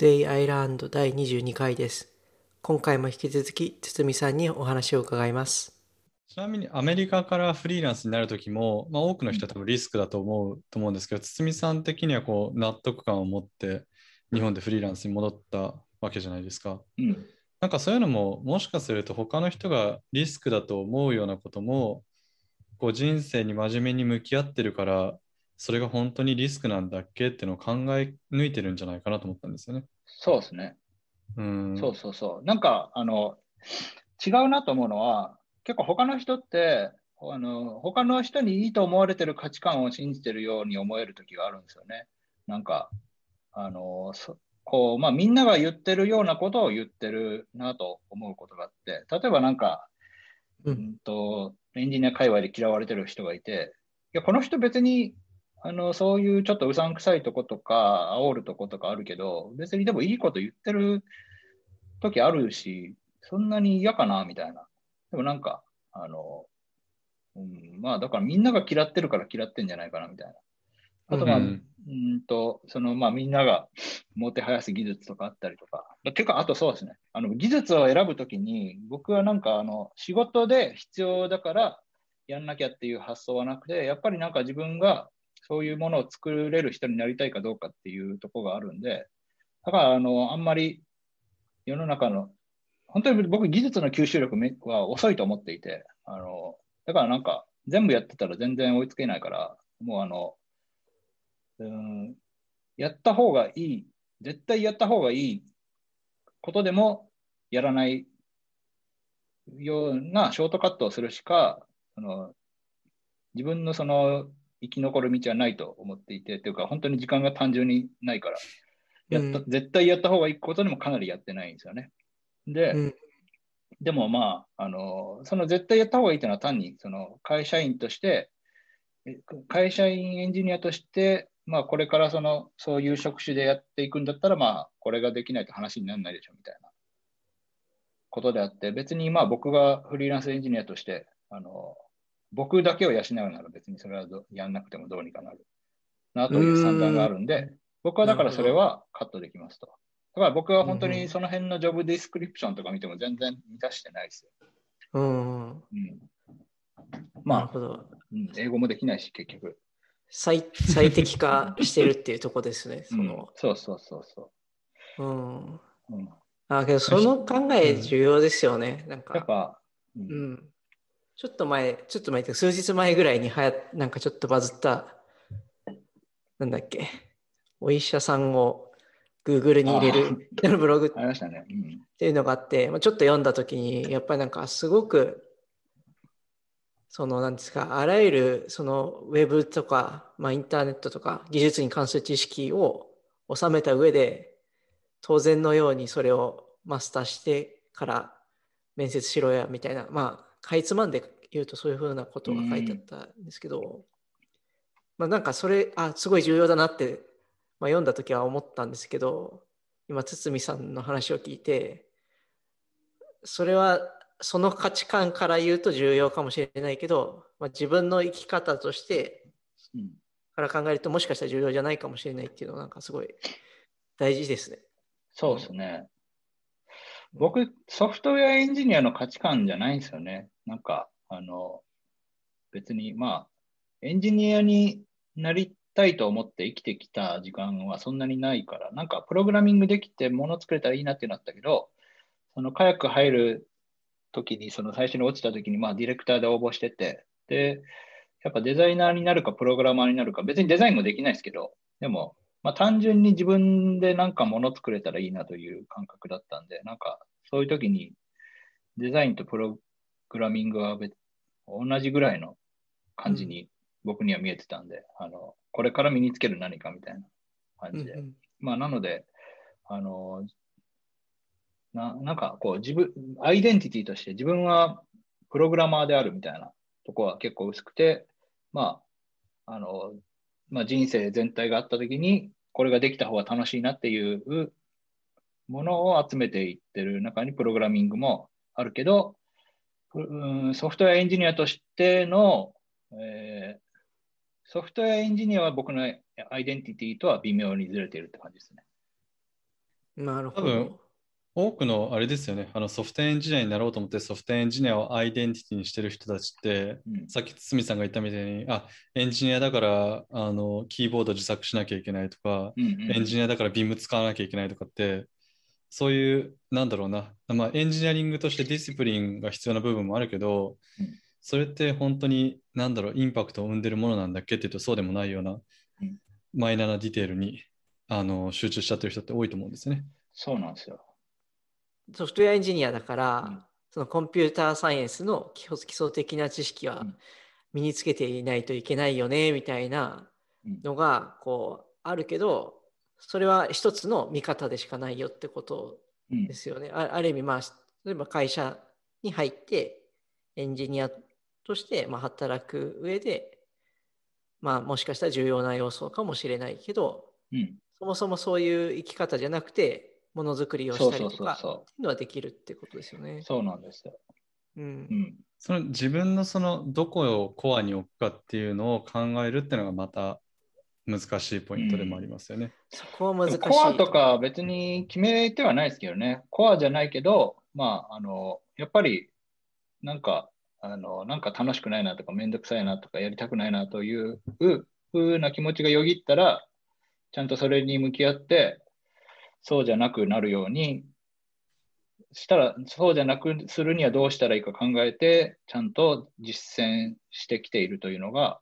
Today I Learned 第22回です。今回も引き続き、堤さんにお話を伺います。ちなみにアメリカからフリーランスになるときも、まあ、多くの人は多分リスクだと思うと思うんですけど、堤さん的にはこう納得感を持って日本でフリーランスに戻ったわけじゃないですか。うん、なんかそういうのももしかすると他の人がリスクだと思うようなこともこう人生に真面目に向き合ってるからそれが本当にリスクなんだっけっていうのを考え抜いてるんじゃないかなと思ったんですよね。そうですね。うん。そうそうそう。なんか、あの、違うなと思うのは、結構他の人って、あの他の人にいいと思われてる価値観を信じてるように思える時があるんですよね。なんか、あの、そこう、まあみんなが言ってるようなことを言ってるなと思うことがあって、例えばなんか、う。うんんと、エンジニア界隈で嫌われてる人がいて、いや、この人別に、あの、そういうちょっとうさんくさいとことか、煽るとことかあるけど、別にでもいいこと言ってる時あるし、そんなに嫌かな、みたいな。でもなんか、あの、うん、まあだからみんなが嫌ってるから嫌ってんじゃないかな、みたいな。あとまあ、ううんんと、そのまあみんながもてはやす技術とかあったりとか。てか、あとそうですね。あの技術を選ぶときに、僕はなんかあの仕事で必要だからやんなきゃっていう発想はなくて、やっぱりなんか自分がそういうものを作れる人になりたいかどうかっていうとこがあるんで、だからあのあんまり世の中の、本当に僕技術の吸収力は遅いと思っていて、あのだからなんか全部やってたら全然追いつけないから、もうあの、うん、やった方がいい、絶対やった方がいいことでもやらないようなショートカットをするしか、その自分のその生き残る道はないと思っていて、というか本当に時間が単純にないから、やったうん絶対やった方がいいことでもかなりやってないんですよね。で、うん。でもまあ、あの、その絶対やった方がいいというのは単に、その会社員として、え会社員エンジニアとして、まあこれからその、そういう職種でやっていくんだったら、まあこれができないと話にならないでしょみたいな。ことであって、別にまあ僕がフリーランスエンジニアとして、あの、僕だけを養うなら別にそれはどやんなくてもどうにかなるなという算段があるんで、僕はだからそれはカットできますと。だから僕は本当にその辺のジョブディスクリプションとか見ても全然満たしてないですよ。うん。まあ、英語もできないし、結局。最最適化してるっていうとこですね。うんその、そうそうそうそうん。う。うん、あ、けどその考え重要ですよね。なんやっか、ぱ、ううんん。ちょっと前、ちょっと前数日前ぐらいにはや、なんかちょっとバズった、なんだっけ、お医者さんを Google に入れるブログ。っていうのがあって、まあ、ちょっと読んだときに、やっぱりなんかすごく、そのなんですか、あらゆるそのウェブとか、まあ、インターネットとか技術に関する知識を収めた上で、当然のようにそれをマスターしてから面接しろやみたいな、まあ、かいつまんで言うとそういうふうなことが書いてあったんですけど、まあなんかそれ、あ、すごい重要だなって、まあ、読んだときは思ったんですけど、今、堤さんの話を聞いて、それはその価値観から言うと重要かもしれないけど、まあ、自分の生き方としてうんから考えるともしかしたら重要じゃないかもしれないっていうのはなんかすごい大事ですね。そうですね。僕、ソフトウェアエンジニアの価値観じゃないんですよね。なんか、あの、別に、まあ、エンジニアになりたいと思って生きてきた時間はそんなにないから、なんか、プログラミングできて物作れたらいいなってなったけど、その、早く入る時に、その最初に落ちた時に、まあ、ディレクターで応募してて、で、やっぱデザイナーになるか、プログラマーになるか、別にデザインもできないですけど、でも、まあ、単純に自分でなんか物作れたらいいなという感覚だったんで、なんかそういう時にデザインとプログラミングは別同じぐらいの感じに僕には見えてたんで、あのこれから身につける何かみたいな感じで。うんまあ、なので、あのななんかこう自分、アイデンティティとして自分はプログラマーであるみたいなとこは結構薄くて、まあ、あの、まあ、人生全体があったときに、これができた方が楽しいなっていうものを集めていってる中にプログラミングもあるけど、うんソフトウェアエンジニアとしての、えーソフトウェアエンジニアは僕のアイデンティティとは微妙にずれているって感じですね。なるほ多分ど。多くのあれですよね、あのソフトエンジニアになろうと思ってソフトエンジニアをアイデンティティにしてる人たちって、うんさっき堤さんが言ったみたいに、あ、エンジニアだからあのキーボード自作しなきゃいけないとか、うんうんエンジニアだから Vim 使わなきゃいけないとかって、そういう、なんだろうな、まあ、エンジニアリングとして discipline が必要な部分もあるけど、うん。それって本当に、なんだろう、インパクトを生んでるものなんだっけっていうと、そうでもないような、うん。マイナーなディテールにあの集中しちゃってる人って多いと思うんですよね。そうなんですよ。ソフトウェアエンジニアだから、うん。そのコンピューターサイエンスの基礎的な知識はうん。身につけていないといけないよねみたいなうん。のがこうあるけどそれは一つの見方でしかないよってことうんですよね。あある意味まあ例えば会社に入ってエンジニアとしてまあ働く上でまあもしかしたら重要な要素かもしれないけどうんそもそもそういう生き方じゃなくてものづくりをしたりとかっていうのはできるってことですよねう。。そうなんですよ。うんうん。その自分のそのどこをコアに置くかっていうのを考えるっていうのがまた難しいポイントでもありますよね。そこは難しい。コアとか別に決めてはないですけどね。コアじゃないけど、まあ、あの、やっぱり、なんか、あの、なんか楽しくないなとか、めんどくさいなとか、やりたくないなというふうな気持ちがよぎったら、ちゃんとそれに向き合って、そうじゃなくなるようにしたら、そうじゃなくするにはどうしたらいいか考えて、ちゃんと実践してきているというのが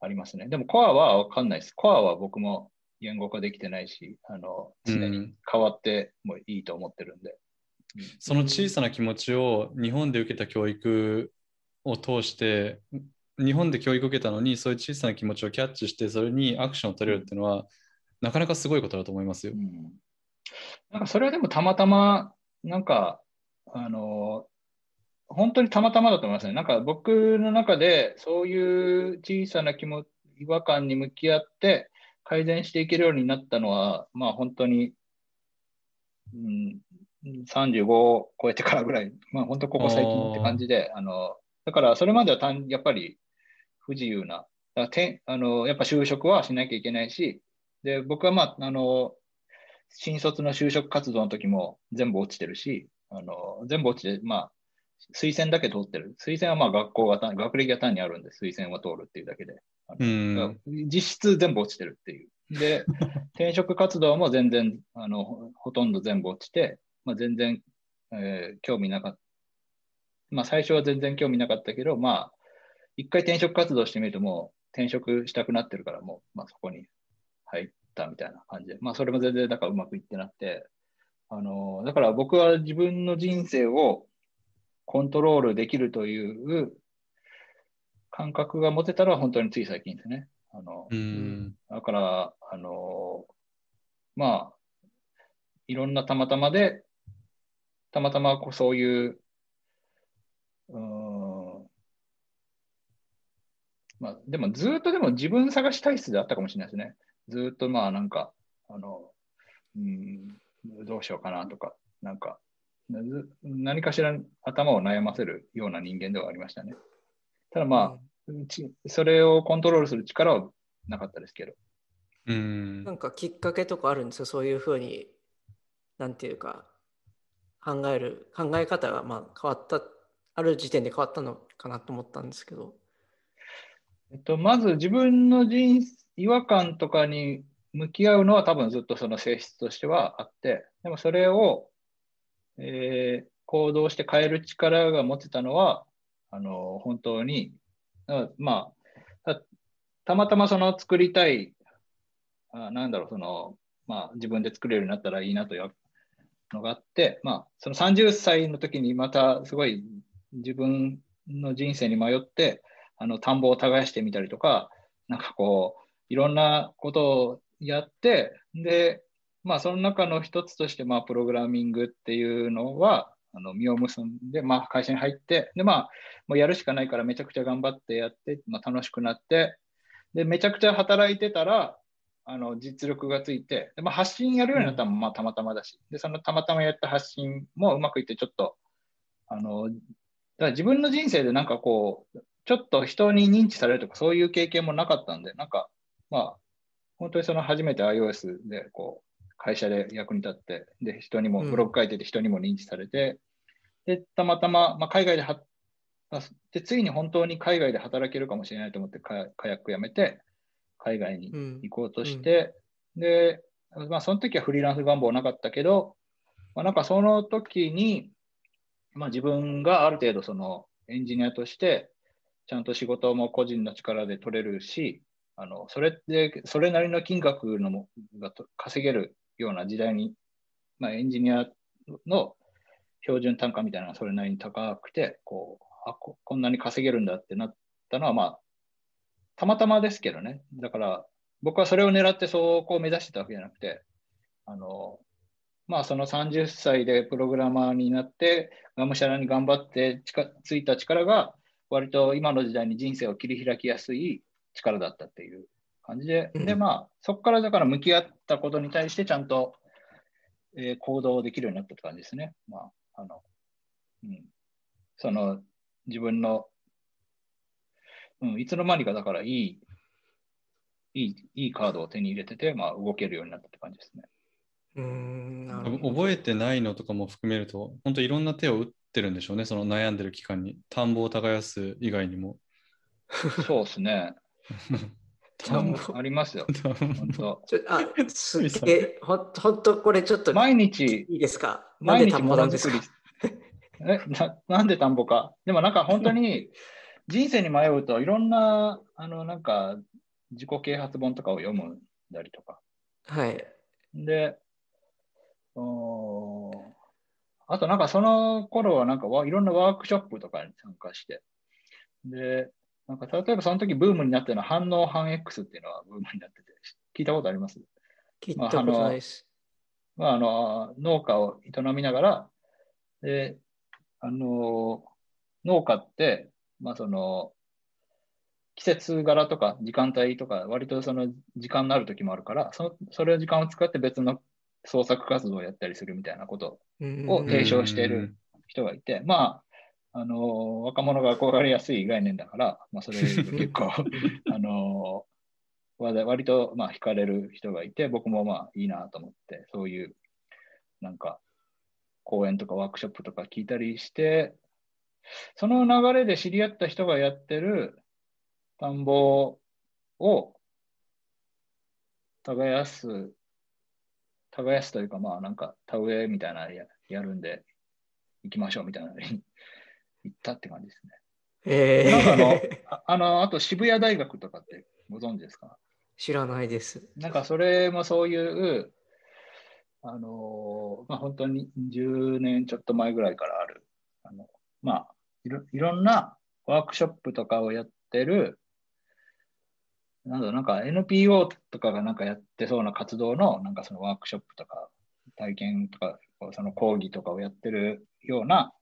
ありますね。でもコアはわかんないです。コアは僕も言語化できてないし、あの常にうん変わってもいいと思ってるんで。その小さな気持ちを日本で受けた教育を通して、日本で教育を受けたのに、そういう小さな気持ちをキャッチして、それにアクションを取れるっていうのは、なかなかすごいことだと思いますよう。んなんかそれはでもたまたま、なんか、あの、本当にたまたまだと思いますね。なんか僕の中でそういう小さな気も違和感に向き合って改善していけるようになったのは、まあ本当に、うん、35を超えてからぐらい、まあ本当ここ最近って感じで、あの、だからそれまでは単やっぱり不自由な、だてあのやっぱ就職はしなきゃいけないし、で、僕はまあ、あの、新卒の就職活動の時も全部落ちてるし、あの、全部落ちて、まあ、推薦だけ通ってる。推薦はまあ学校が単、学歴が単にあるんで、推薦は通るっていうだけで。実質全部落ちてるっていう。で、転職活動も全然、あの、ほほとんど全部落ちて、まあ全然、えー興味なかった。まあ最初は全然興味なかったけど、まあ、一回転職活動してみるともう転職したくなってるからもう、まあそこに入ったみたいな感じで、まあそれも全然だからうまくいってなって、あの、だから僕は自分の人生をコントロールできるという感覚が持てたのは本当につい最近ですね。あの、うん。だから、あのまあ、いろんなたまたまで、たまたまこうそういう、うーん、まあ、でもずっとでも自分探し体質であったかもしれないですね。ずっとまあなんか、あの、うん、どうしようかなとか、なんか、ず何かしら頭を悩ませるような人間ではありましたね。ただまあ、ちそれをコントロールする力はなかったですけど。うんなんかきっかけとかあるんですよ、そういうふうに、なんていうか、考える、考え方がまあ変わった、ある時点で変わったのかなと思ったんですけど。えっと、まず自分の人違和感とかに向き合うのは多分ずっとその性質としてはあって、でもそれを、えー行動して変える力が持てたのは、あの、本当に、まあ、たたまたまその作りたい、あなんだろう、その、まあ自分で作れるようになったらいいなというのがあって、まあ、その30歳の時にまたすごい自分の人生に迷って、あの田んぼを耕してみたりとか、なんかこう、いろんなことをやって、で、まあその中の一つとして、まあプログラミングっていうのは、あの実を結んで、まあ会社に入って、で、まあもうやるしかないからめちゃくちゃ頑張ってやって、まあ楽しくなって、で、めちゃくちゃ働いてたら、あの実力がついて、でまあ、発信やるようになったのもまあたまたまだし、で、そのたまたまやった発信もうまくいって、ちょっと、あの、だから自分の人生でなんかこう、ちょっと人に認知されるとかそういう経験もなかったんで、なんか、まあ、本当にその初めて iOS でこう会社で役に立って、で、人にも、うん。ブログ書いてて人にも認知されて、で、たまたま、まあ、海外では、あで、ついに本当に海外で働けるかもしれないと思ってカ、カヤックやめて、海外にうん。行こうとして、で、まあ、その時はフリーランス願望なかったけど、まあ、なんかその時に、まあ、自分がある程度そのエンジニアとして、ちゃんと仕事も個人の力で取れるし、あのそれで、それなりの金額のもがと稼げるような時代に、まあ、エンジニアの標準単価みたいなのがそれなりに高くて、こうあここんなに稼げるんだってなったのは、まあ、たまたまですけどね。だから、僕はそれを狙ってそこを目指してたわけじゃなくて、あの、まあ、その30歳でプログラマーになって、がむしゃらに頑張ってちかついた力が、割と今の時代に人生を切り開きやすい力だったっていう感じで、うんで、まあ、そこからだから向き合ったことに対してちゃんと、えー行動できるようになったって感じですね。まあ、あの、うん。その、自分の、うん、いつの間にかだからいい、いい、いいカードを手に入れてて、まあ、動けるようになったって感じですね。うーん、覚えてないのとかも含めると、本当いろんな手を打ってるんでしょうね、その悩んでる期間に。田んぼを耕す以外にも。そうですね。田んぼ ありますよ。本当。ちょあ、すっげえ、ほんほんとこれちょっと毎日、いいですか？なんで田んぼ毎日もなんですか？のづくり。えな、なんで田んぼか？でもなんか本当に人生に迷うといろんな、あの、なんか自己啓発本とかを読むんだりとか。はい。で、おーあとなんかその頃はなんかわいろんなワークショップとかに参加して、で、なんか例えばその時ブームになってるのは反応反 X っていうのはブームになってて、聞いたことあります？聞いたことないです。まあ、あの農家を営みながら、で、あの、農家って、まあその、季節柄とか時間帯とか、割とその時間のある時もあるから、そのそれを時間を使って別の創作活動をやったりするみたいなことを提唱している人がいて、まあ、あの、若者が憧れやすい概念だから、まあそれ結構、あの、割とまあ惹かれる人がいて、僕もまあいいなと思って、そういうなんか講演とかワークショップとか聞いたりして、その流れで知り合った人がやってる田んぼを耕す、耕すというかまあなんか田植えみたいなのややるんで行きましょうみたいな行ったって感じですね。えなんかあのー、ああの、あと渋谷大学とかってご存知ですか？知らないです。なんかそれもそういう、あのまあ、本当に10年ちょっと前ぐらいからある、あのまあいろ、いろんなワークショップとかをやってる、なんだろうなんか NPO とかがなんかやってそうな活動の、なんかそのワークショップとか体験とか、その講義とかをやってるような、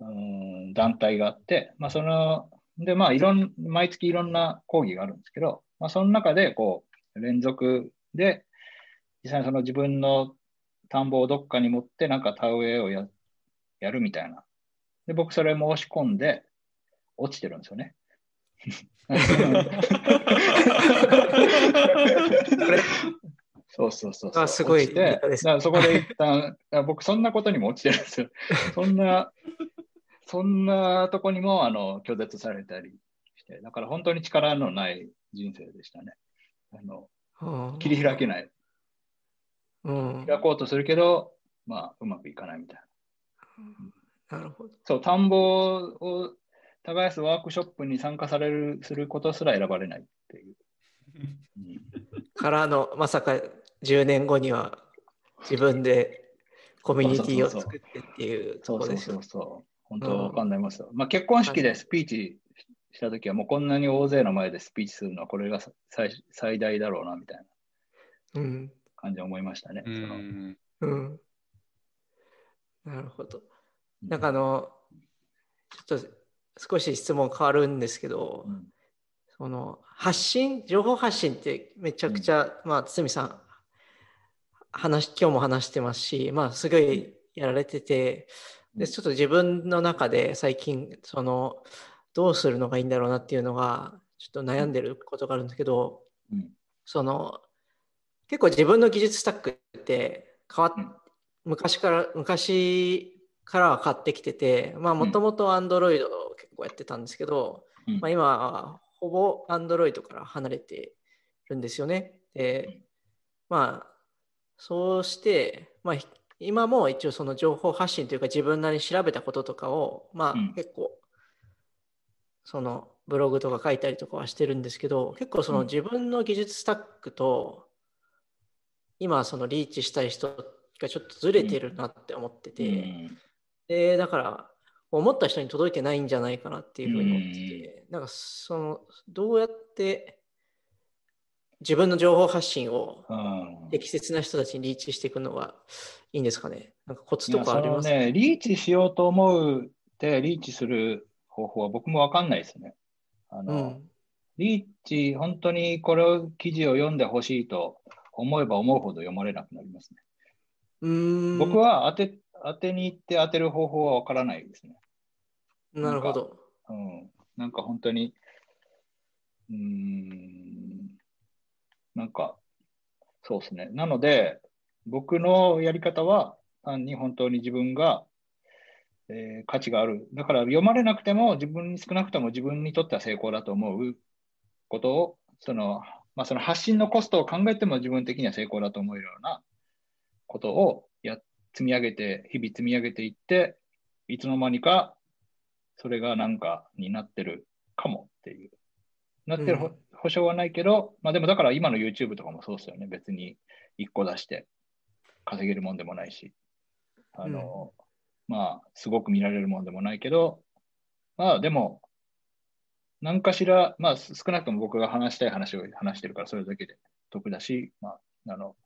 うん団体があって、まあ、その、で、まあ、いろん、毎月いろんな講義があるんですけど、まあ、その中で、こう、連続で、実際にその自分の田んぼをどっかに持って、なんか田植えをややるみたいな。で、僕それ申し込んで、落ちてるんですよね。そうそうそうそう。あすごいですだからそこで一旦、あ僕そんなことにも落ちてるんですよ。そんな、そんなとこにもあの拒絶されたりして、だから本当に力のない人生でしたね。あのうん切り開けない。うん。開こうとするけど、まあ、うまくいかないみたいな。なるほど。そう、田んぼを耕すワークショップに参加される、することすら選ばれないっていう。うんからの、まさか10年後には自分でコミュニティを作ってっていうところですよそうそうそう。そう。本当わかんないますよ。まあ、結婚式でスピーチしたときは、もうこんなに大勢の前でスピーチするのは、これが最最大だろうな、みたいなうん。感じで思いましたね。うんうん。なるほど。なんかあの、ちょっと少し質問変わるんですけど、うんその発信、情報発信ってめちゃくちゃ、まあ、堤さん、話、今日も話してますし、まあ、すごいやられてて、うんで、ちょっと自分の中で最近、その、どうするのがいいんだろうなっていうのが、ちょっと悩んでることがあるんですけど、うん。その、結構自分の技術スタックって変わっ、うん。昔から昔からは買ってきてて、まあもともと Android を結構やってたんですけど、うん。まあ今はほぼ Android から離れてるんですよね。で、まあそうして、まあひ今も一応その情報発信というか自分なりに調べたこととかを、まうん。あ結構そのブログとか書いたりとかはしてるんですけど、結構そのうん。自分の技術スタックと今そのリーチしたい人がちょっとずれてるなって思ってて、うん。でだから思った人に届いてないんじゃないかなっていうふうに思ってて、なんかそのどうやって自分の情報発信をうん。適切な人たちにリーチしていくのがいいんですかね？なんかコツとかあります？そのね、リーチしようと思うって、リーチする方法は僕もわかんないですね。あの、うんリーチ、本当にこれを記事を読んでほしいと思えば思うほど読まれなくなりますね。うーん僕は当て当てに行って当てる方法はわからないですね。なるほど。うん。なんか本当に、うーん、なんか、そうですね。なので、僕のやり方は、単に本当に自分が、えー価値がある。だから読まれなくても、自分に少なくとも自分にとっては成功だと思うことを、その、まあ、その発信のコストを考えても自分的には成功だと思えるようなことをや積み上げて、日々積み上げていって、いつの間にかそれがなんかになってるかもっていう。なってる保証はないけど、まあでもだから今の YouTube とかもそうですよね。別に1個出して稼げるもんでもないし、あの、まあすごく見られるもんでもないけど、まあでも、何かしら、まあ少なくとも僕が話したい話を話してるからそれだけで得だし、まあ、あの、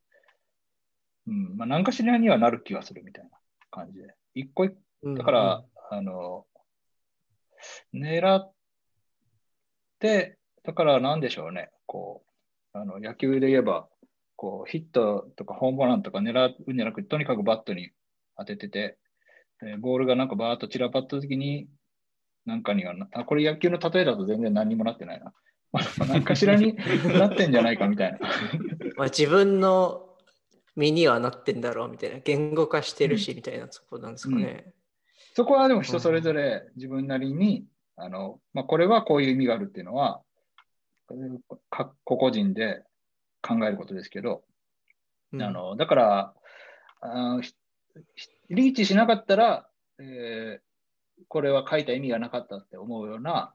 うん、まあ何かしらにはなる気はするみたいな感じで。一個一うん。だから、あの、狙って、だからなんでしょうね、こう、あの野球で言えば、こうヒットとかホームランとか狙うんじゃなくて、とにかくバットに当ててて、でボールがなんかバーッと散らばった時に、なんかにはな、あ、これ野球の例えだと全然何にもなってないな。ま あなんかしらになってんじゃないかみたいな。まあ、自分の身にはなってんだろうみたいな言語化してるし、みたいなところなんですかね。そこはでも人それぞれ自分なりに、あの、まあ、これはこういう意味があるっていうのは、か個々人で考えることですけど、うんあの、だから、あリーチしなかったら、えーこれは書いた意味がなかったって思うような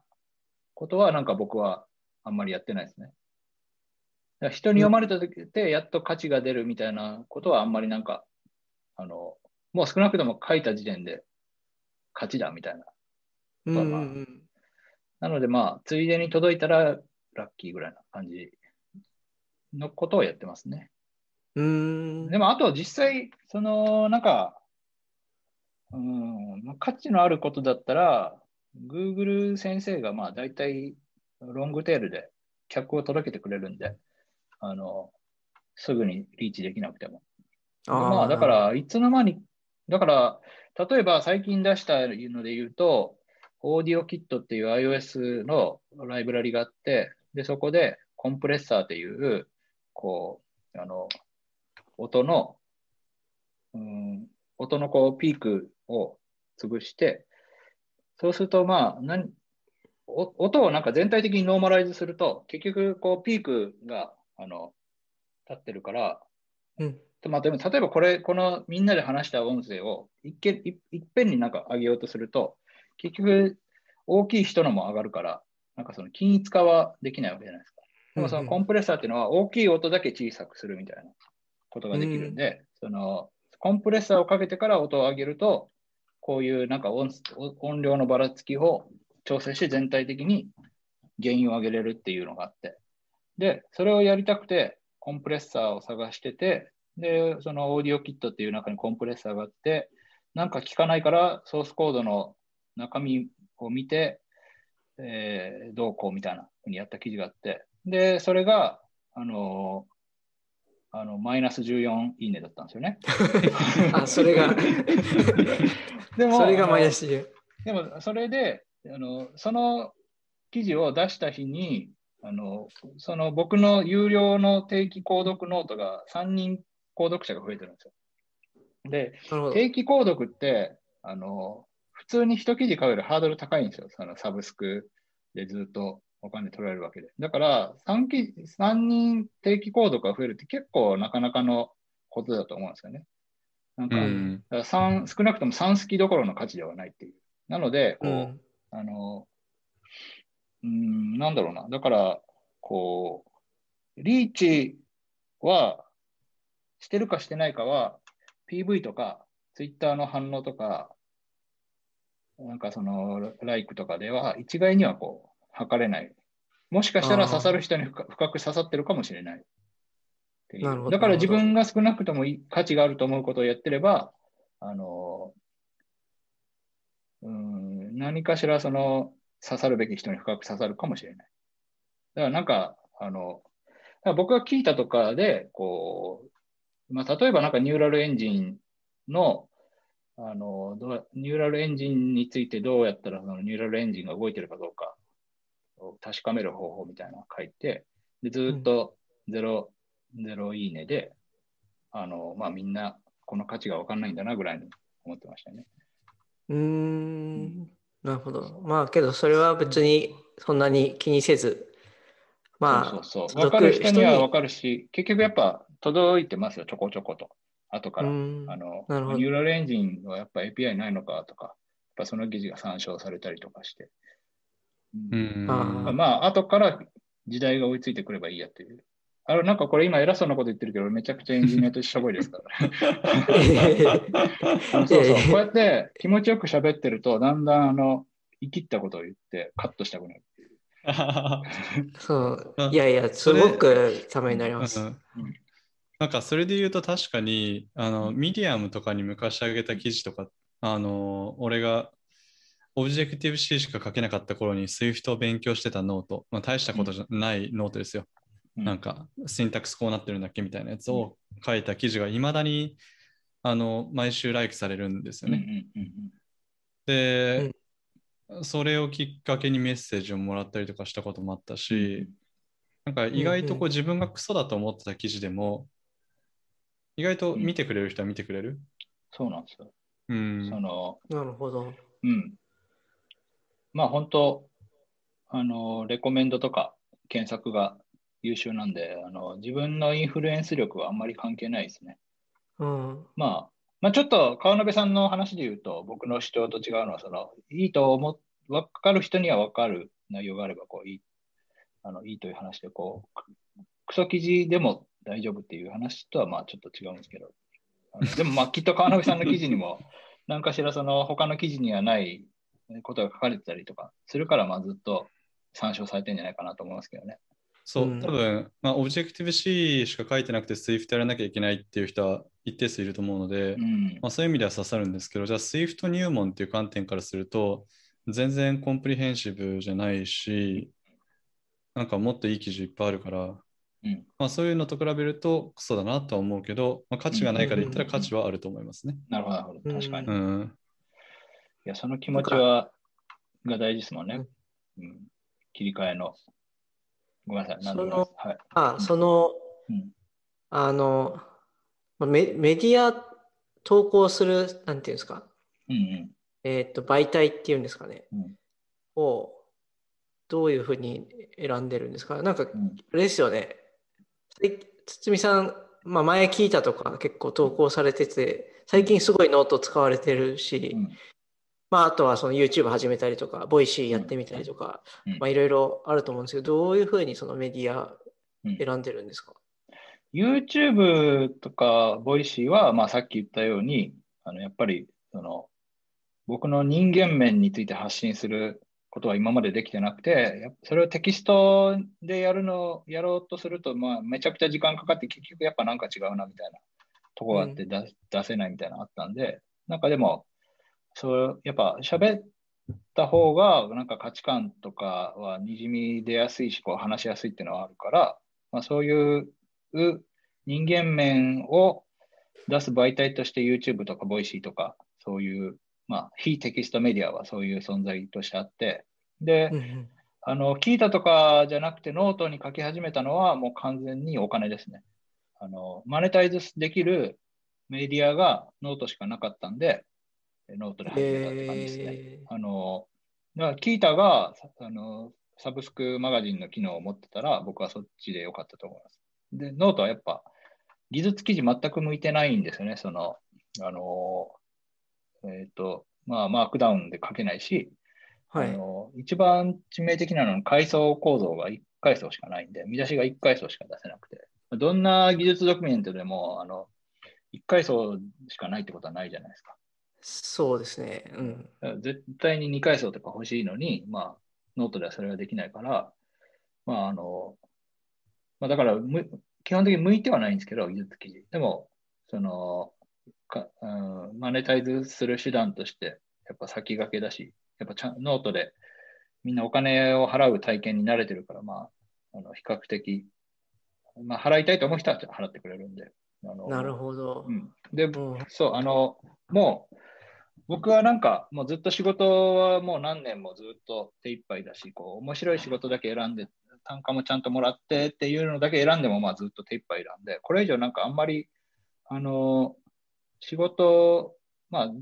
ことは、なんか僕はあんまりやってないですね。だから人に読まれた時でやっと価値が出るみたいなことはあんまりなんか、あの、もう少なくとも書いた時点で勝ちだみたいな。うんうんうんなのでまあ、ついでに届いたらラッキーぐらいな感じのことをやってますね。うーんでも、あと実際、その、なんか、うん、まあ価値のあることだったら、Google 先生がまあ大体ロングテールで客を届けてくれるんで、あの、すぐにリーチできなくても。まあ、だか、ら、いつの間に、だから、例えば最近出したので言うと、オーディオキットっていう iOS のライブラリがあって、で、そこでコンプレッサーっていう、こう、あの、音の、うん、音のこうピークを潰して、そうすると、まあ、何お音をなんか全体的にノーマライズすると、結局、こう、ピークが、あの、立ってるから、うんでまあ、でも例えばこれ、このみんなで話した音声を一見いいっぺんになんか上げようとすると、結局大きい人のも上がるから、なんかその均一化はできないわけじゃないですか。でもそのコンプレッサーっていうのは大きい音だけ小さくするみたいなことができるんで、そのコンプレッサーをかけてから音を上げると、こういうなんか音音量のばらつきを調整して全体的に原因を上げれるっていうのがあって。で、それをやりたくて、コンプレッサーを探してて、で、そのオーディオキットっていう中にコンプレッサーがあって、なんか聞かないからソースコードの中身を見て、えーどうこうみたいなふうにやった記事があって、で、それが、あのあのマイナス14いいねだったんですよね。あ、それが、でもそれがマイナあス10。のでも、それであの、その記事を出した日に、あのその僕の有料の定期購読ノートが3人購読者が増えてるんですよ。で。定期購読って、あの、普通に一記事買うよりハードル高いんですよ。そのサブスクでずっとお金取られるわけで。だから、3, 記三人定期購読が増えるって結構なかなかのことだと思うんですよね。なんうか、ん。だから三少なくとも3好きどころの価値ではないっていう。なので、こう、うん。あの、うーん、なんだろうな。だから、こう、リーチは、してるかしてないかは、PV とか、Twitter の反応とか、なんかその、ライクとかでは、一概にはこう、測れない。もしかしたら刺さる人に深深く刺さってるかもしれない。だから自分が少なくとも価値があると思うことをやってれば、あの、うん、何かしらその刺さるべき人に深く刺さるかもしれない。だからなんか、あの、僕が聞いたとかで、こう、まあ、例えばなんかニューラルエンジンの、あの、どうニューラルエンジンについてどうやったらそのニューラルエンジンが動いてるかどうかを確かめる方法みたいなのを書いて、でずっとゼロ、ゼロいいねで、あの、まあ、みんなこの価値がわかんないんだなぐらいに思ってましたね。うーん。なるほど。まあけどそれは別にそんなに気にせず、まあ、そうそうそう。わかる人にはわかるし、結局やっぱ届いてますよ、ちょこちょこと。後から。うんあの、ニューラルエンジンはやっぱ API ないのかとか、やっぱその記事が参照されたりとかして。ううんまあ、後から時代が追いついてくればいいやっていう。あの、なんかこれ今偉そうなこと言ってるけど、めちゃくちゃエンジニアとしてしょぼいですから。そうそう。こうやって気持ちよく喋ってると、だんだんあの、イキったことを言ってカットしたくなる。そうあ。いやいや、すそれごくためになります。うんなんかそれで言うと確かにあのミディアムとかに昔上げた記事とかあの俺がオブジェクティブ C しか書けなかった頃に Swift を勉強してたノート、まあ、大したことじゃないノートですよ。うんなんかシンタックスこうなってるんだっけみたいなやつを書いた記事がいまだにあの毎週ライクされるんですよね。で、それをきっかけにメッセージをもらったりとかしたこともあったし、なんか意外とこう自分がクソだと思ってた記事でも、意外と見てくれる人は見てくれる？そうなんですよ。うん。その、なるほど。うん。まあ本当、あの、レコメンドとか検索が優秀なんで、あの、自分のインフルエンス力はあんまり関係ないですね。うん。まあ、まあちょっと川辺さんの話で言うと、僕の主張と違うのは、その、いいと思っ、わかる人にはわかる内容があれば、こう、いい、あの、いいという話で、こう、くクソ記事でも大丈夫っていう話とは、まあちょっと違うんですけど、でもまあきっと川辺さんの記事にも、何かしらその他の記事にはないことが書かれてたりとかするから、まあずっと参照されてるんじゃないかなと思いますけどね。そう、うん多分、まあ、 Objective C しか書いてなくて Swift やらなきゃいけないっていう人は一定数いると思うので、うん。まあ、そういう意味では刺さるんですけど、じゃあ Swift 入門っていう観点からすると、全然 comprehensive じゃないし、なんかもっといい記事いっぱいあるから、うんまあ、そういうのと比べるとクソだなとは思うけど、まあ、価値がないから言ったら価値はあると思いますね。なるほど、なるほど。確かに。うん。や、その気持ちは、が大事ですもんね。うん。切り替えの。ごめんなさい。何でもないですはい。あ、その、うんあの、まあメメディア投稿する、なんていうんですか、うんうん。えっと、媒体っていうんですかね、うんをどういうふうに選んでるんですかなんか、うんあれですよね、最堤さん、まあ、前 Qiita とか結構投稿されてて、最近すごいノート使われてるし、うんまあ、あとはその YouTube 始めたりとか、 Voicy やってみたりとか、うん。まあ、いろいろあると思うんですけど、どういうふうにそのメディアうん。選んでるんですか？YouTube とか Voicy は、まあ、さっき言ったように、あのやっぱりその僕の人間面について発信することは今までできてなくて、それをテキストでやるの、やろうとすると、まあ、めちゃくちゃ時間かかって、結局やっぱなんか違うなみたいなとこがあって出,、出せないみたいなのあったんで、なんかでも、そうやっぱ喋った方が、なんか価値観とかはにじみ出やすいし、こう話しやすいっていうのはあるから、まあ、そういう人間面を出す媒体として YouTube とか Voicy とか、そういう、まあ、非テキストメディアはそういう存在としてあって、で、うんうんあの、 Qiita とかじゃなくてノートに書き始めたのはもう完全にお金ですね。あの、マネタイズできるメディアがノートしかなかったんで、ノートで始めたって感じですね。えあの、だから Qiita があのサブスクマガジンの機能を持ってたら、僕はそっちでよかったと思います。で、ノートはやっぱ技術記事全く向いてないんですよね。その、あの、えっ、と、まあ、マークダウンで書けないし、はい。あの一番致命的なのは階層構造が1階層しかないんで、見出しが1階層しか出せなくて、どんな技術ドキュメントでも、あの、1階層しかないってことはないじゃないですか。そうですね。うん。絶対に2階層とか欲しいのに、まあ、ノートではそれができないから、まあ、あの、まあ、だからむ、基本的に向いてはないんですけど、技術記事。でも、その、かうん、マネタイズする手段として、やっぱ先駆けだし、やっぱちゃんノートでみんなお金を払う体験に慣れてるから、まあ、あの比較的、まあ、払いたいと思う人は払ってくれるんで。あのなるほどう。ん、で、うんそう、あの、もう、僕はなんか、もうずっと仕事はもう何年もずっと手一杯だし、こう、面白い仕事だけ選んで、単価もちゃんともらってっていうのだけ選んでも、まあずっと手一杯なんで、これ以上なんかあんまり、あの、仕事、まあ、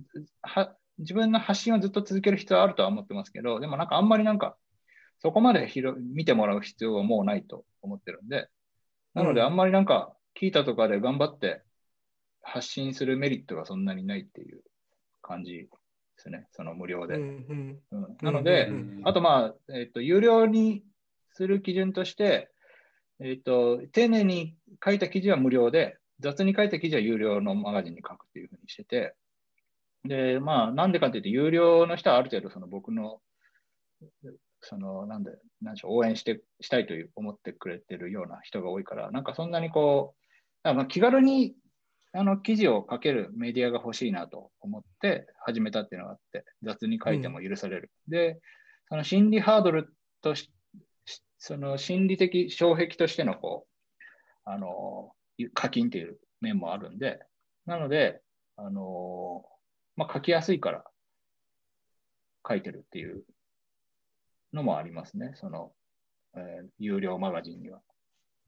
は自分の発信をずっと続ける必要はあるとは思ってますけど、でもなんかあんまりなんか、そこまで広見てもらう必要はもうないと思ってるんで、なのでうん。あんまりなんか、聞いたとかで頑張って発信するメリットがそんなにないっていう感じですね、その無料で。うんなので、うんあとまあ、えっ、と、有料にする基準として、えっ、と、丁寧に書いた記事は無料で、雑に書いた記事は有料のマガジンに書くっていうふうにしてて、で、まあ、なんでかっていうと、有料の人はある程度、その僕の、その、なんで、なんでしょう、応援して、したいという思ってくれてるような人が多いから、なんかそんなにこう、だからまあ気軽にあの記事を書けるメディアが欲しいなと思って始めたっていうのがあって、雑に書いても許される。で、その心理ハードルとし、しその心理的障壁としてのこう、あの、課金っていう面もあるんで、なので、あの、まあ、書きやすいから書いてるっていうのもありますね。その、えー有料マガジンには。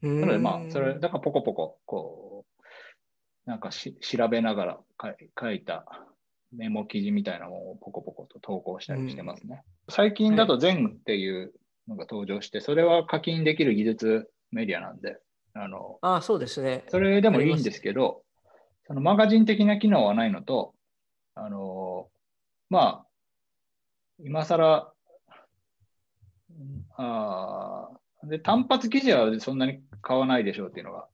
うん。なので、まあ、それ、だからポコポコ、こう、なんかし調べながら書いたメモ記事みたいなものをポコポコと投稿したりしてますね。最近だと全っていうのが登場して、それは課金できる技術メディアなんで、あの、ああ、そうですね。それでもいいんですけど、そのマガジン的な機能はないのと、あの、まあ、今更、うんあーで、単発記事はそんなに買わないでしょうっていうのが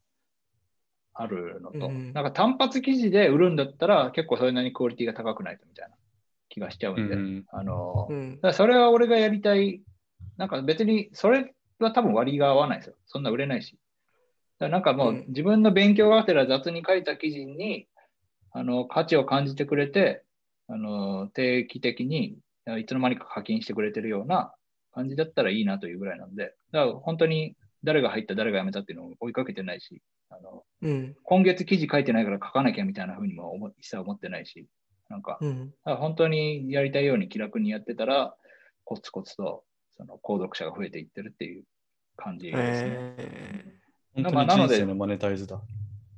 あるのと、うん。なんか単発記事で売るんだったら結構それなりにクオリティが高くないとみたいな気がしちゃうんで、うん。あの、うん。だからそれは俺がやりたい。なんか別に、それは多分割が合わないですよ。そんな売れないし。だからなんかもううん。自分の勉強がてら雑に書いた記事に、あの、価値を感じてくれて、あの、定期的に、いつの間にか課金してくれてるような感じだったらいいなというぐらいなんで、だから本当に誰が入った誰が辞めたっていうのを追いかけてないし、あの、うん。今月記事書いてないから書かなきゃみたいな風にも思一切思ってないし、なんか、うん。本当にやりたいように気楽にやってたら、コツコツとその購読者が増えていってるっていう感じですね。なので人生のマネタイズだ。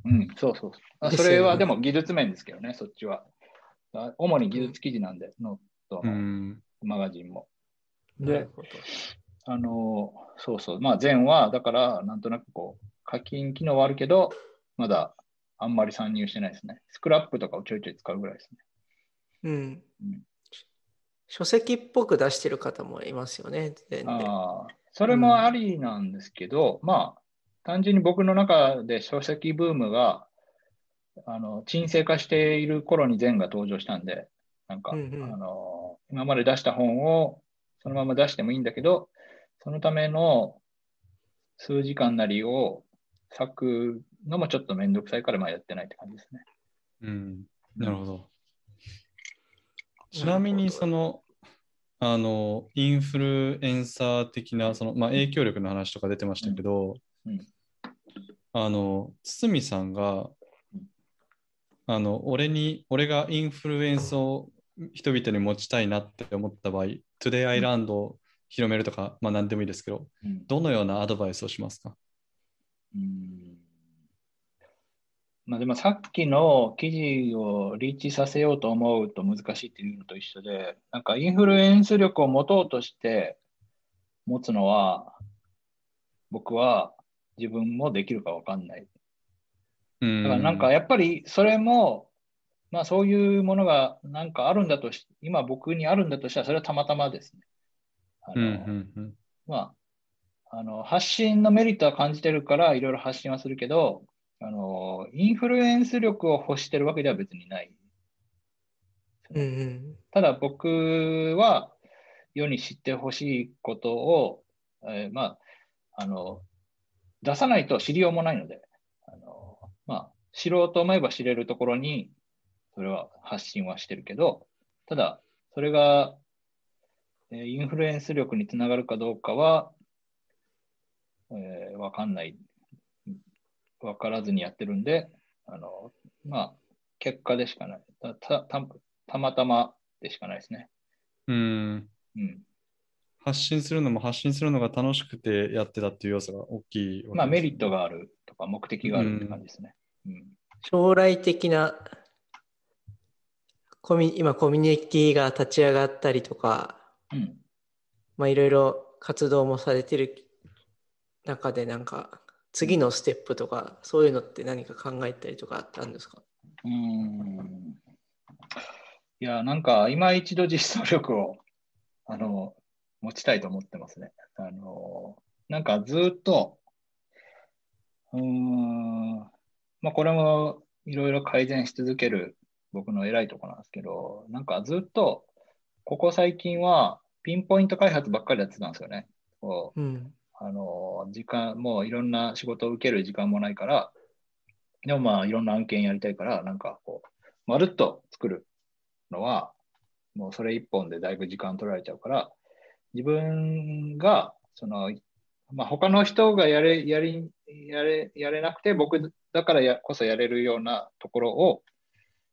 うん、そうそうそうそれはでも技術面ですけどね、そっちは。あ主に技術記事なんで、ノートうのん。マガジンも。で。あの、そうそう。まあ、前は、だから、なんとなくこう、課金機能はあるけど、まだあんまり参入してないですね。スクラップとかをちょいちょい使うぐらいですね。うんうん。書籍っぽく出してる方もいますよね。ああ、それもありなんですけど、まあ、単純に僕の中で書籍ブームが、あの、沈静化している頃に禅が登場したんで、なんか、うんうんあの、今まで出した本をそのまま出してもいいんだけど、そのための数時間なりを割くのもちょっとめんどくさいから、まあやってないって感じですね。うん。なるほど。ちなみに、その、あの、インフルエンサー的な、その、まあ、影響力の話とか出てましたけど、うんうんあの、堤さんがうん、あの、俺に、俺がインフルエンスを人々に持ちたいなって思った場合、Today I Land を広めるとか、まあ、何でもいいですけど、うんどのようなアドバイスをしますか？うんまあ、でもさっきの記事をリーチさせようと思うと難しいっていうのと一緒で、なんかインフルエンス力を持とうとして持つのは、僕は自分もできるかわかんない。うんだからなんかやっぱりそれも、まあそういうものがなんかあるんだとし、今僕にあるんだとしたらそれはたまたまですね。あのうんうんうんまあ、あの発信のメリットは感じてるからいろいろ発信はするけど、あのインフルエンス力を欲してるわけでは別にない。うんうん。ただ僕は世に知ってほしいことを、えーまあ、あの出さないと知りようもないので、あのまあ、知ろうと思えば知れるところにそれは発信はしてるけど、ただそれが、えーインフルエンス力につながるかどうかは、えーわかんない、わからずにやってるんで、あのまあ、結果でしかない。たたたたまたまでしかないですね。うんうん。発信するのも発信するのが楽しくてやってたっていう要素が大きいねまあ、メリットがあるとか、目的があるって感じですね。うん。将来的なコミ今コミュニティが立ち上がったりとか、うん。まあ、いろいろ活動もされてる中でなんか次のステップとかそういうのって何か考えたりとかあったんですか？うーん。いや、なんか、今一度実装力を、あの、持ちたいと思ってますね。あの、なんかずっと、うーん、まあ、これもいろいろ改善し続ける僕の偉いところなんですけど、なんかずっと、ここ最近は、ピンポイント開発ばっかりやってたんですよね。こううん。あの、時間、もういろんな仕事を受ける時間もないから、でもまあいろんな案件やりたいから、なんかこう、まるっと作るのは、もうそれ一本でだいぶ時間取られちゃうから、自分が、その、まあ他の人がやれ、やり、やれ、やれなくて、僕だからやこそやれるようなところを、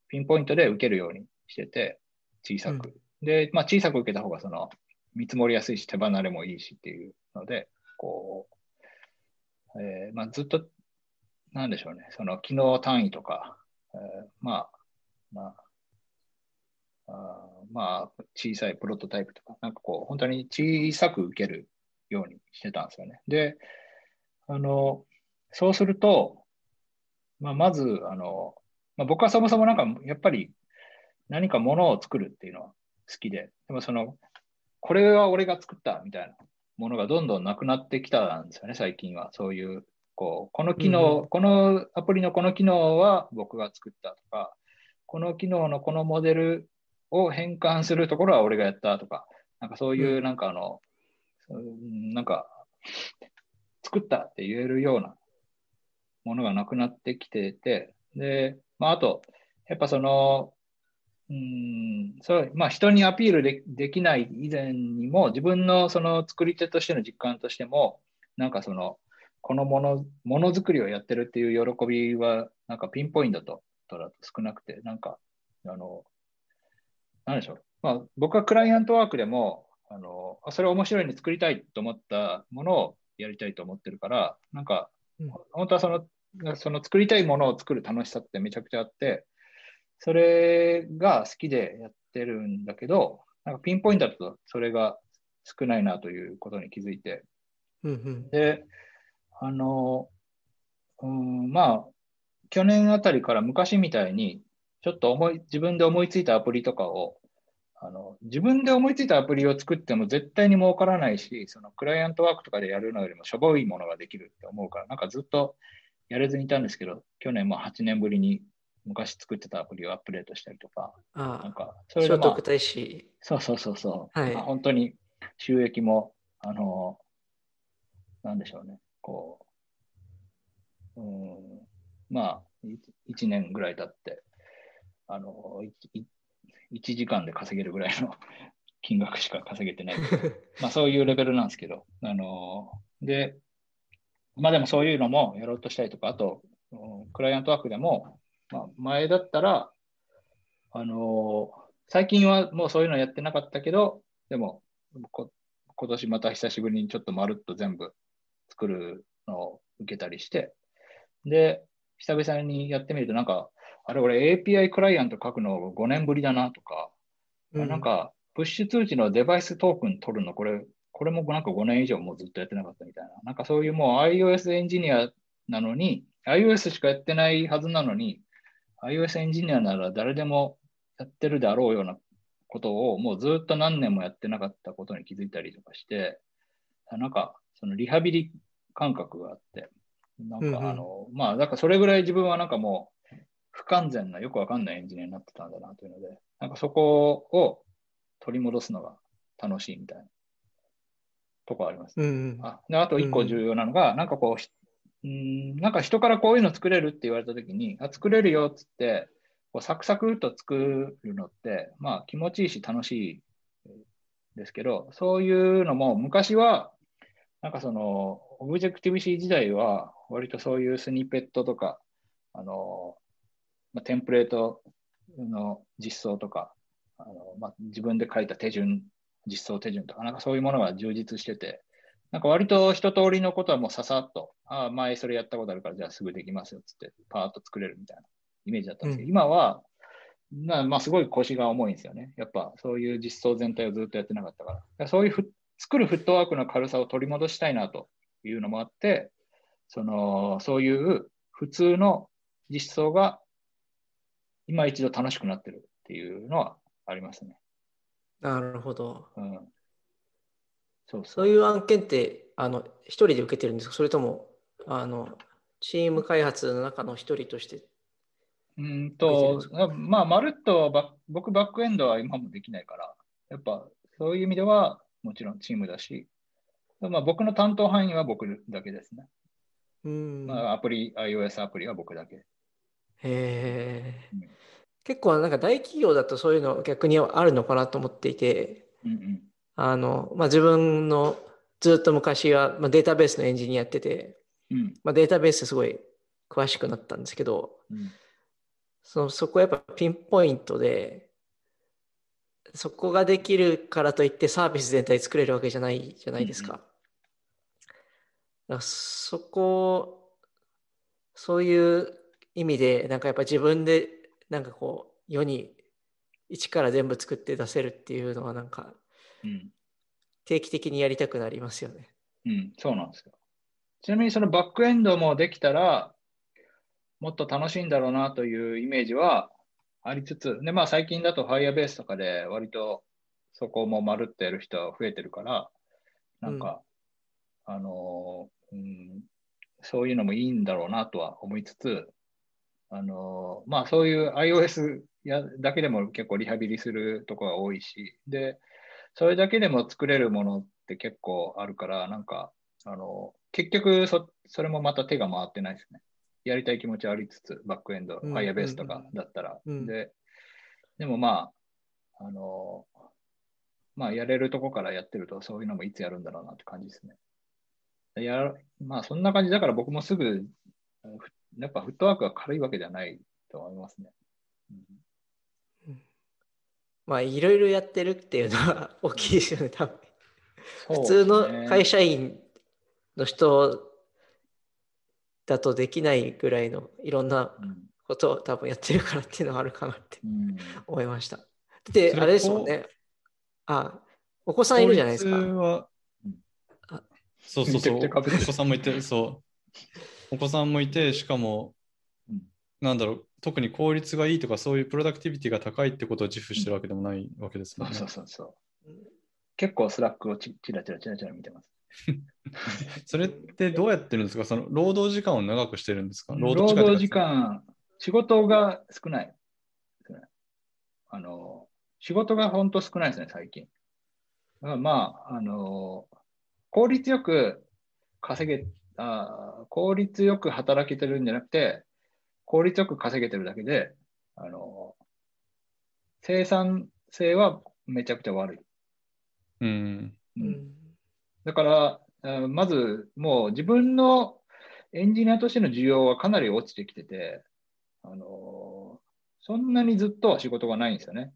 ピンポイントで受けるようにしてて、小さく。で、まあ小さく受けた方が、その、見積もりやすいし、手離れもいいしっていうので、こう、えーまあ、ずっと、なんでしょうね、その機能単位とか、えーまあ、まあ、あまあ、小さいプロトタイプとか、なんかこう、本当に小さく受けるようにしてたんですよね。で、あの、そうすると、まあ、まず、あの、まあ、僕はそもそもなんか、やっぱり何かものを作るっていうのは好きで、でもその、これは俺が作ったみたいなものがどんどんなくなってきたんですよね、最近は。そういう、こう、この機能、うんこのアプリのこの機能は僕が作ったとか、この機能のこのモデルを変換するところは俺がやったとか、なんかそういうう、なんかあの、そういうなんか、作ったって言えるようなものがなくなってきてて、で、まあ、あと、やっぱその、うん、そう、まあ人にアピールできない以前にも、自分のその作り手としての実感としても、なんかその、このもの、ものづくりをやってるっていう喜びは、なんかピンポイントと、とだと少なくて、なんか、あの、なんでしょう。まあ僕はクライアントワークでも、あの、それ面白いに作りたいと思ったものをやりたいと思ってるから、なんか、本当はその、その作りたいものを作る楽しさってめちゃくちゃあって、それが好きでやってるんだけど、なんかピンポイントだとそれが少ないなということに気づいて、うんうん。で、あの、うん、まあ、去年あたりから昔みたいに、ちょっと思い、自分で思いついたアプリとかを、あの、自分で思いついたアプリを作っても絶対に儲からないし、そのクライアントワークとかでやるのよりもしょぼいものができるって思うから、なんかずっとやれずにいたんですけど、去年も8年ぶりに昔作ってたアプリをアップデートしたりとか、なんあか、あ、それでまあ。そうそうそうそう。はいまあ本当に収益も、あの、なんでしょうね。こう、うん、まあ、1年ぐらい経って、あの、1時間で稼げるぐらいの 金額しか稼げてない。まあそういうレベルなんですけど、あの、で、まあでもそういうのもやろうとしたりとか、あと、うんクライアントワークでも、まあ前だったら、あの、最近はもうそういうのやってなかったけど、でも、こ今年また久しぶりにちょっとまるっと全部作るのを受けたりして、で、久々にやってみると、なんか、あれ、俺 API クライアント書くの5年ぶりだなとか、うんなんか、プッシュ通知のデバイストークン取るの、これ、これもなんか5年以上もうずっとやってなかったみたいな。なんかそういうもう iOS エンジニアなのに、iOS しかやってないはずなのに、iOS エンジニアなら誰でもやってるであろうようなことをもうずっと何年もやってなかったことに気づいたりとかして、なんかそのリハビリ感覚があって、なんうんうんかあの、まあ、だからそれぐらい自分はなんかもう不完全なよくわかんないエンジニアになってたんだなというので、なんかそこを取り戻すのが楽しいみたいなとこあります。うんうん。あであと一個重要なのが、なんかこうひ、うん、なんか人からこういうの作れるって言われたときに、あ、作れるよっつって、こうサクサクと作るのって、まあ気持ちいいし楽しいですけど、そういうのも昔は、なんかその、オブジェクティブ C 時代は、割とそういうスニペットとか、あの、まあ、テンプレートの実装とか、あのまあ、自分で書いた手順、実装手順とか、なんかそういうものが充実してて、なんか割と一通りのことはもうささっと、ああ、前それやったことあるから、じゃあすぐできますよっつって、パーッと作れるみたいなイメージだったんですけど、うん今は、なまあ、すごい腰が重いんですよね。やっぱそういう実装全体をずっとやってなかったから。だからそういうふ作るフットワークの軽さを取り戻したいなというのもあって、そのそういう普通の実装が今一度楽しくなってるっていうのはありますね。なるほど。うん。そうそ。そうういう案件って、あの、一人で受けてるんですか？それとも、あの、チーム開発の中の一人として。うんと、まあ、まるっとバッ僕バックエンドは今もできないから、やっぱそういう意味ではもちろんチームだし、まあ、僕の担当範囲は僕だけですね。うん。まあ、アプリ、iOS アプリは僕だけ。へえうん。結構なんか大企業だとそういうの逆にあるのかなと思っていて、うんうん。あの、まあ、自分のずっと昔は、まあ、データベースのエンジニアやってて、うん。まあ、データベースすごい詳しくなったんですけど、うん。そのそこやっぱピンポイントで、そこができるからといってサービス全体作れるわけじゃないじゃないですか。うんだからそこ、そういう意味で、なんかやっぱ自分で、なんかこう、世に一から全部作って出せるっていうのは、なんかうん定期的にやりたくなりますよね。うん、そうなんですよ。ちなみにそのバックエンドもできたら、もっと楽しいんだろうなというイメージはありつつ、で、まあ最近だと Firebase とかで割とそこもまるってやる人は増えてるから、なんか、あのーうん、そういうのもいいんだろうなとは思いつつ、あのーまあそういう iOS やだけでも結構リハビリするとこが多いし、で、それだけでも作れるものって結構あるから、なんか、あの、結局そ、それもまた手が回ってないですね。やりたい気持ちはありつつ、バックエンド、うん Firebase とかだったら。うんで、でもまあ、あの、まあ、やれるとこからやってると、そういうのもいつやるんだろうなって感じですね。やるまあ、そんな感じだから僕もすぐ、ふやっぱフットワークが軽いわけじゃないと思いますね。うんまあ、いろいろやってるっていうのは 大きいですよね、多分。そう普通の会社員の人だとできないぐらいのいろんなうんことを多分やってるからっていうのはあるかなってうん思いました。で、あれですもんね。あ、お子さんいるじゃないですか。そうそうそう。お子さんもいて、そう。お子さんもいて、しかも、うんなんだろう、特に効率がいいとか、そういうプロダクティビティが高いってことを自負してるわけでもないわけですもんね。そうそうそう。結構 Slack をちちらちらちらちら見てます。それってどうやってるんですか？その労働時間を長くしてるんですか？労働時間、仕事が少ない。少ないあの、仕事が本当少ないですね、最近。だからまあ、あの、効率よく稼げ、あ効率よく働けてるんじゃなくて、効率よく稼げてるだけで、あの、生産性はめちゃくちゃ悪い。うん。ううんんだから、あまずもう自分のエンジニアとしての需要はかなり落ちてきてて、あのそんなにずっとは仕事がないんですよね。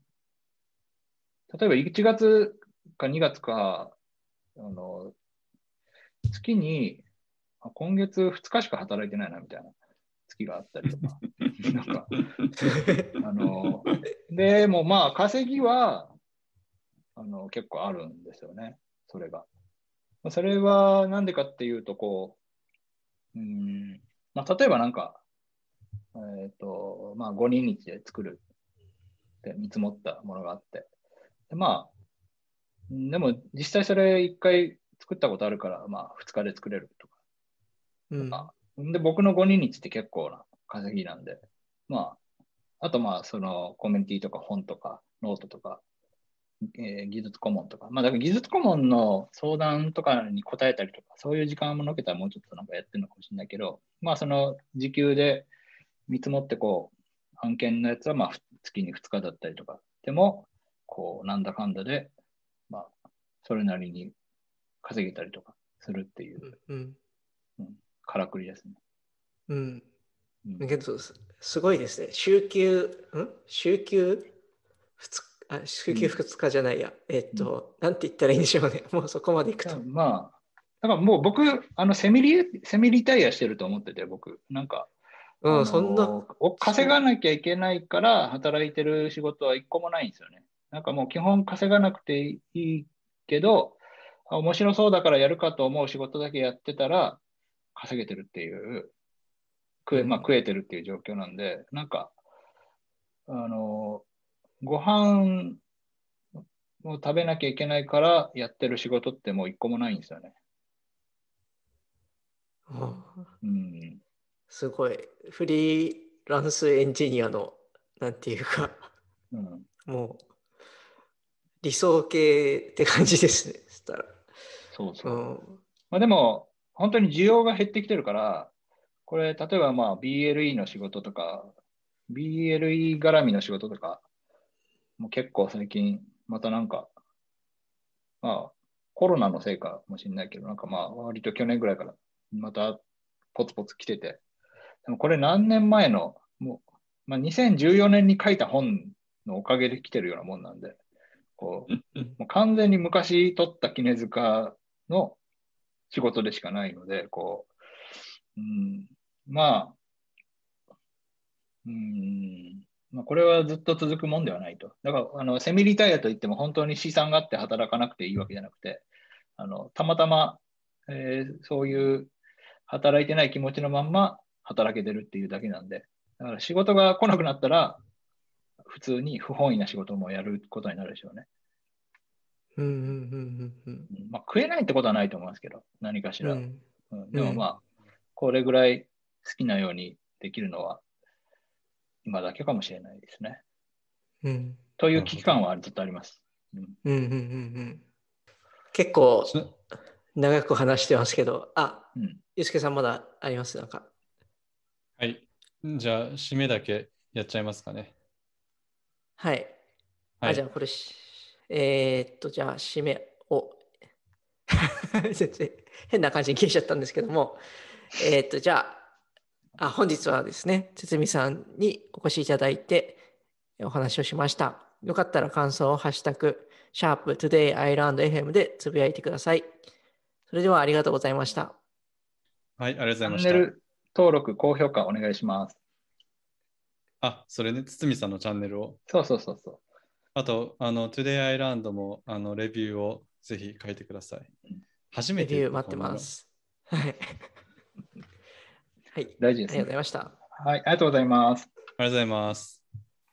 例えば1月か2月か、あの月に、あ今月2日しか働いてないなみたいな月月があったりとか。なんか、あの、でもまあ、稼ぎは、あの、結構あるんですよね、それが。それはなんでかっていうと、こう、うん、まあ、例えばなんか、えっ、と、まあ、5人日で作るって見積もったものがあって、でまあ、うんでも実際それ1回作ったことあるから、まあ、2日で作れるとか。うんあで、僕の5人日って結構な稼ぎなんで、まあ、あとまあ、そのコメンティとか本とかノートとか、えー技術顧問とか、まあ、だから技術顧問の相談とかに答えたりとか、そういう時間ものけたらもうちょっとなんかやってるのかもしれないけど、まあ、その時給で見積もってこう、案件のやつはまあ、ふ月に2日だったりとか、でも、こう、なんだかんだで、まあ、それなりに稼げたりとかするっていう。うん。からくりですね。うん。うんだけど、すすごいですね。週休、ん？週休？2日、あ、週休2日じゃないや。えっと、なんて言ったらいいんでしょうね。もうそこまでいくと。まあ、だからもう僕、あのセミリ、セミリタイアしてると思ってて、僕、なんか、うん、そんな。お稼がなきゃいけないから働いてる仕事は一個もないんですよね。なんかもう基本稼がなくていいけど、あ面白そうだからやるかと思う仕事だけやってたら稼げてるっていう、食え、まあ食えてるっていう状況なんで、なんか、あの、ご飯を食べなきゃいけないからやってる仕事ってもう一個もないんですよね。うんうん。すごい。フリーランスエンジニアの、なんていうか、うん。もう、理想系って感じですね。そしたら。そうそうう。ん。まあでも、本当に需要が減ってきてるから、これ、例えばまあ BLE の仕事とか、BLE 絡みの仕事とか、もう結構最近、またなんか、まあ、コロナのせいかもしれないけど、なんかまあ、割と去年ぐらいから、またポツポツ来てて、でもこれ何年前の、もう、まあ、2014年に書いた本のおかげで来てるようなもんなんで、こう、もう完全に昔取った絹塚の仕事でしかないので、こう、うん、まあ、うん、まあ、これはずっと続くもんではないと。だから、あの、セミリタイアといっても本当に資産があって働かなくていいわけじゃなくて、あの、たまたま、えーそういう働いてない気持ちのまんま働けてるっていうだけなんで、だから仕事が来なくなったら、普通に不本意な仕事もやることになるでしょうね。うんうんうんうんうんまあ、食えないってことはないと思いますけど、何かしら。うん。うんでもまあ、これぐらい好きなようにできるのは、今だけかもしれないですね。うん。という危機感はずっとあります。うんうんうんうんうん。結構長く話してますけど、あ、うんゆうすけさんまだありますなんか？はい。じゃあ、締めだけやっちゃいますかね。はい。あ、はいじゃあこれし、えーっと、じゃあ締めを。全然変な感じに消えちゃったんですけども、えーっと、じゃあ、あ本日はですね、堤さんにお越しいただいてお話をしました。よかったら感想をハッシュタグ、シャープ Today Island FM でつぶやいてください。それではありがとうございました。はい、ありがとうごチざいました。ャンネル登録、高評価お願いします。あ、それね、堤さんのチャンネルを。そうそうそうそあと、あの、Today Island もあのレビューをぜひ書いてください。初めてレビュー待ってます。はい。はい。う。大事ですねありがとうござい。ました。はい、ありがとうございます。ありがとうございます。